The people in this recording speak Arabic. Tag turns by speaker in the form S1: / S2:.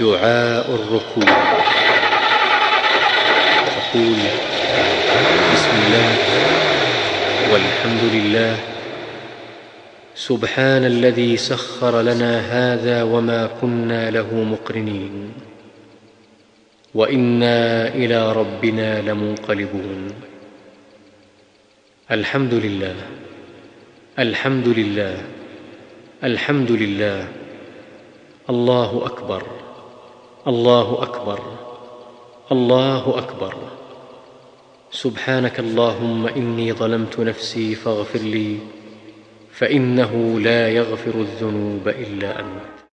S1: دعاء الركوع. تقول بسم الله والحمد لله. سبحان الذي سخر لنا هذا وما كنا له مقرنين. وإنا إلى ربنا لمنقلبون. الحمد لله. الحمد لله. الحمد لله. الله أكبر. الله أكبر. الله أكبر. سبحانك اللهم إني ظلمت نفسي فاغفر لي فإنه لا يغفر الذنوب إلا أنت.